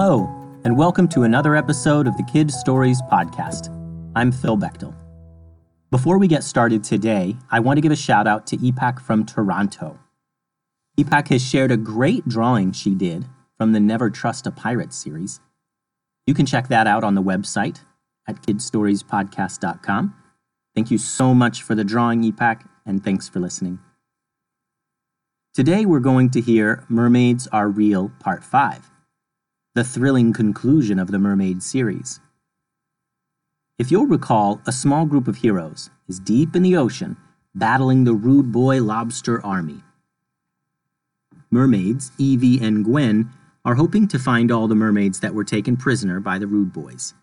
Hello, and welcome to another episode of the Kids Stories Podcast. I'm Phil Bechtel. Before we get started today, I want to give a shout out to Epak from Toronto. Epak has shared a great drawing she did from the Never Trust a Pirate series. You can check that out on the website at kidstoriespodcast.com. Thank you so much for the drawing, Epak, and thanks for listening. Today we're going to hear Mermaids Are Real Part 5, the thrilling conclusion of the Mermaid series. If you'll recall, a small group of heroes is deep in the ocean battling the rude boy lobster army. Mermaids, Evie and Gwen, are hoping to find all the mermaids that were taken prisoner by the rude boys.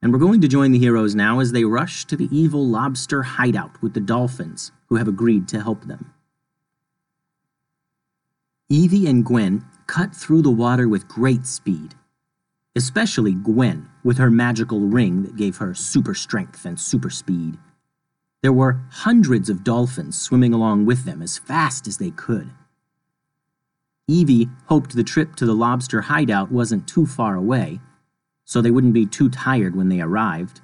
And we're going to join the heroes now as they rush to the evil lobster hideout with the dolphins, who have agreed to help them. Evie and Gwen cut through the water with great speed, especially Gwen with her magical ring that gave her super strength and super speed. There were hundreds of dolphins swimming along with them as fast as they could. Evie hoped the trip to the lobster hideout wasn't too far away, so they wouldn't be too tired when they arrived.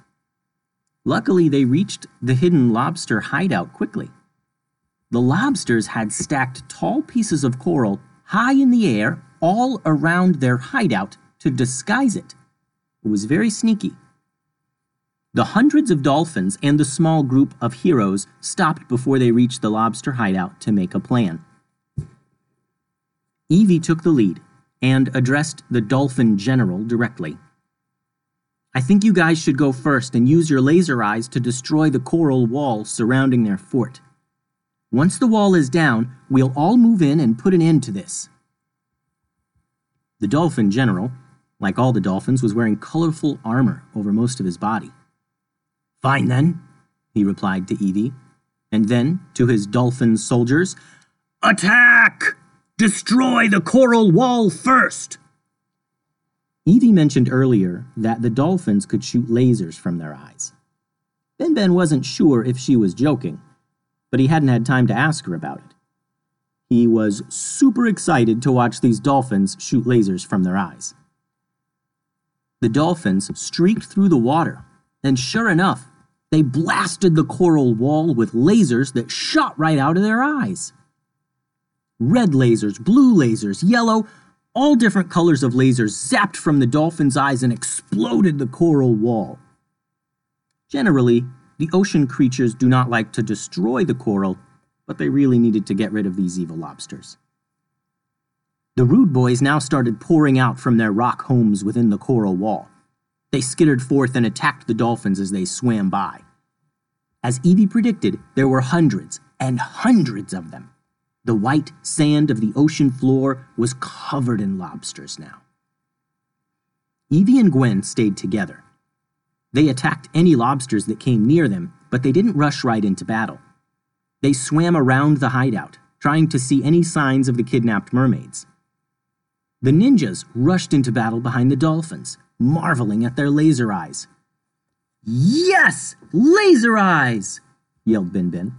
Luckily, they reached the hidden lobster hideout quickly. The lobsters had stacked tall pieces of coral high in the air all around their hideout to disguise it. It was very sneaky. The hundreds of dolphins and the small group of heroes stopped before they reached the lobster hideout to make a plan. Evie took the lead and addressed the dolphin general directly. I think you guys should go first and use your laser eyes to destroy the coral wall surrounding their fort. Once the wall is down, we'll all move in and put an end to this. The dolphin general, like all the dolphins, was wearing colorful armor over most of his body. Fine then, he replied to Evie, and then to his dolphin soldiers, Attack! Destroy the coral wall first! Evie mentioned earlier that the dolphins could shoot lasers from their eyes. Ben Ben wasn't sure if she was joking, but he hadn't had time to ask her about it. He was super excited to watch these dolphins shoot lasers from their eyes. The dolphins streaked through the water, and sure enough, they blasted the coral wall with lasers that shot right out of their eyes red lasers, blue lasers, yellow, all different colors of lasers zapped from the dolphin's eyes and exploded the coral wall. Generally, the ocean creatures do not like to destroy the coral, but they really needed to get rid of these evil lobsters. The rude boys now started pouring out from their rock homes within the coral wall. They skittered forth and attacked the dolphins as they swam by. As Evie predicted, there were hundreds and hundreds of them. The white sand of the ocean floor was covered in lobsters now. Evie and Gwen stayed together. They attacked any lobsters that came near them, but they didn't rush right into battle. They swam around the hideout, trying to see any signs of the kidnapped mermaids. The ninjas rushed into battle behind the dolphins, marveling at their laser eyes. Yes! Laser eyes! yelled Ben Ben.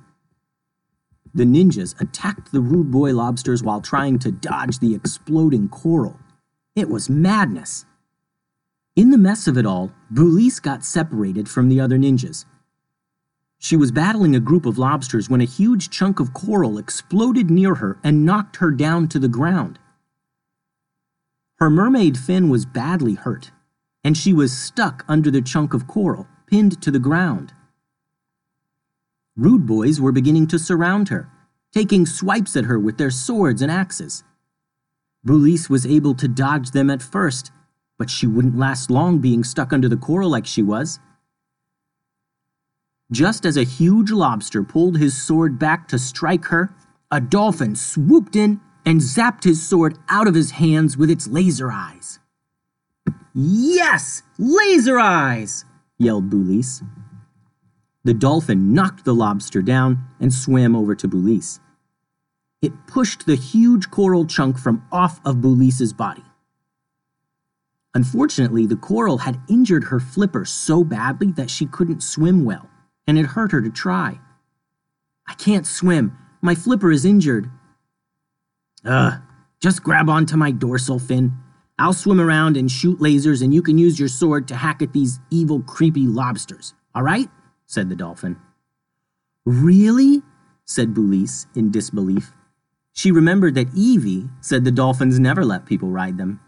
The ninjas attacked the rude boy lobsters while trying to dodge the exploding coral. It was madness. In the mess of it all, Boulise got separated from the other ninjas. She was battling a group of lobsters when a huge chunk of coral exploded near her and knocked her down to the ground. Her mermaid fin was badly hurt, and she was stuck under the chunk of coral, pinned to the ground. Rude boys were beginning to surround her, taking swipes at her with their swords and axes. Boulise was able to dodge them at first, but she wouldn't last long being stuck under the coral like she was. Just as a huge lobster pulled his sword back to strike her, a dolphin swooped in and zapped his sword out of his hands with its laser eyes. Yes! Laser eyes! yelled Boulise. The dolphin knocked the lobster down and swam over to Boulise. It pushed the huge coral chunk from off of Boulise's body. Unfortunately, the coral had injured her flipper so badly that she couldn't swim well, and it hurt her to try. I can't swim. My flipper is injured. Ugh, just grab onto my dorsal fin. I'll swim around and shoot lasers, and you can use your sword to hack at these evil, creepy lobsters. All right? said the dolphin. Really? said Boulise in disbelief. She remembered that Evie said the dolphins never let people ride them.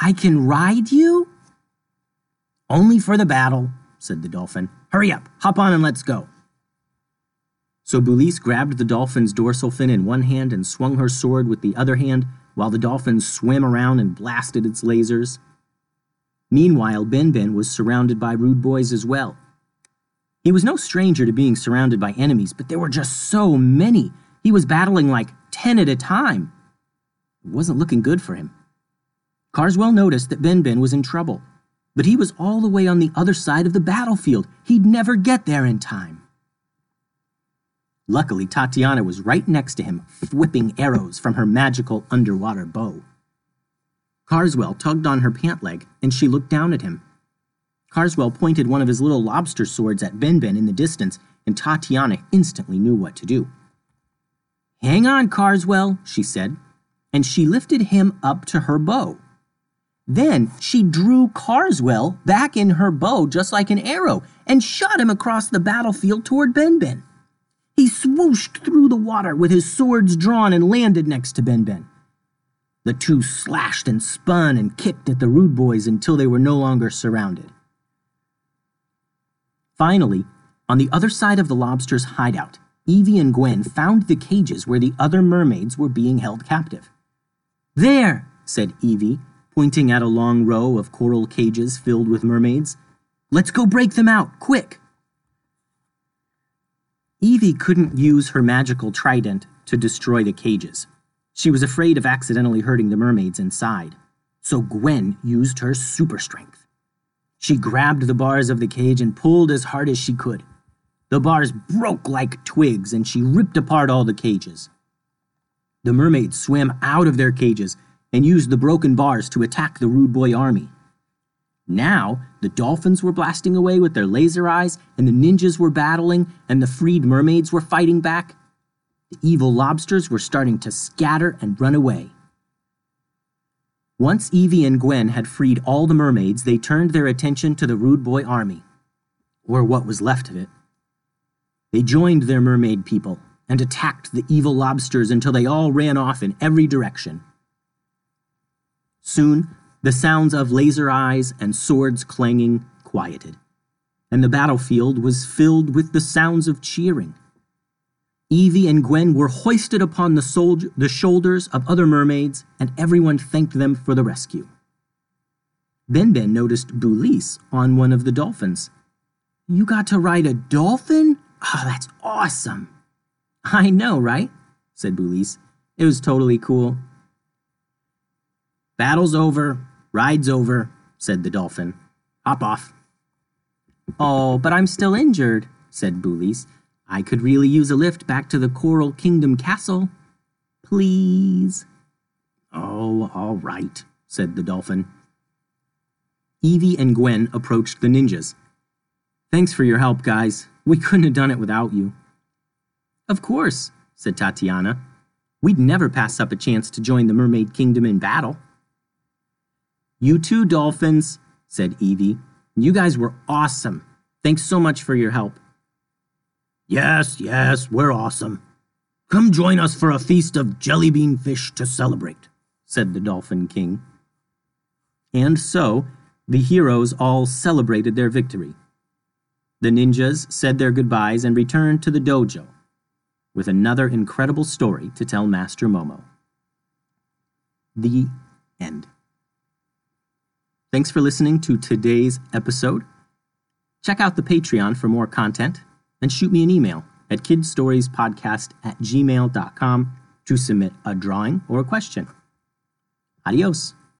I can ride you? Only for the battle, said the dolphin. Hurry up, hop on and let's go. So Boulise grabbed the dolphin's dorsal fin in one hand and swung her sword with the other hand while the dolphin swam around and blasted its lasers. Meanwhile, Ben Ben was surrounded by rude boys as well. He was no stranger to being surrounded by enemies, but there were just so many. He was battling like ten at a time. It wasn't looking good for him. Carswell noticed that Ben Ben was in trouble, but he was all the way on the other side of the battlefield. He'd never get there in time. Luckily, Tatiana was right next to him, whipping arrows from her magical underwater bow. Carswell tugged on her pant leg, and she looked down at him. Carswell pointed one of his little lobster swords at Ben Ben in the distance, and Tatiana instantly knew what to do. Hang on, Carswell, she said, and she lifted him up to her bow. Then she drew Carswell back in her bow just like an arrow and shot him across the battlefield toward Ben Ben. He swooshed through the water with his swords drawn and landed next to Ben Ben. The two slashed and spun and kicked at the rude boys until they were no longer surrounded. Finally, on the other side of the lobster's hideout, Evie and Gwen found the cages where the other mermaids were being held captive. There, said Evie, pointing at a long row of coral cages filled with mermaids. Let's go break them out, quick! Evie couldn't use her magical trident to destroy the cages. She was afraid of accidentally hurting the mermaids inside, so Gwen used her super strength. She grabbed the bars of the cage and pulled as hard as she could. The bars broke like twigs, and she ripped apart all the cages. The mermaids swam out of their cages and used the broken bars to attack the rude boy army. Now, the dolphins were blasting away with their laser eyes, and the ninjas were battling, and the freed mermaids were fighting back. The evil lobsters were starting to scatter and run away. Once Evie and Gwen had freed all the mermaids, they turned their attention to the rude boy army, or what was left of it. They joined their mermaid people and attacked the evil lobsters until they all ran off in every direction. Soon, the sounds of laser eyes and swords clanging quieted, and the battlefield was filled with the sounds of cheering. Evie and Gwen were hoisted upon the, the shoulders of other mermaids, and everyone thanked them for the rescue. Ben Ben noticed Boulise on one of the dolphins. You got to ride a dolphin? Oh, that's awesome. I know, right? said Boulise. It was totally cool. Battle's over, ride's over, said the dolphin. Hop off. Oh, but I'm still injured, said Boulise. I could really use a lift back to the Coral Kingdom Castle. Please. Oh, all right, said the dolphin. Evie and Gwen approached the ninjas. Thanks for your help, guys. We couldn't have done it without you. Of course, said Tatiana. We'd never pass up a chance to join the Mermaid Kingdom in battle. You too, dolphins, said Evie. You guys were awesome. Thanks so much for your help. Yes, yes, we're awesome. Come join us for a feast of jelly bean fish to celebrate, said the Dolphin King. And so, the heroes all celebrated their victory. The ninjas said their goodbyes and returned to the dojo with another incredible story to tell Master Momo. The end. Thanks for listening to today's episode. Check out the Patreon for more content and shoot me an email at kidstoriespodcast at gmail.com to submit a drawing or a question. Adios.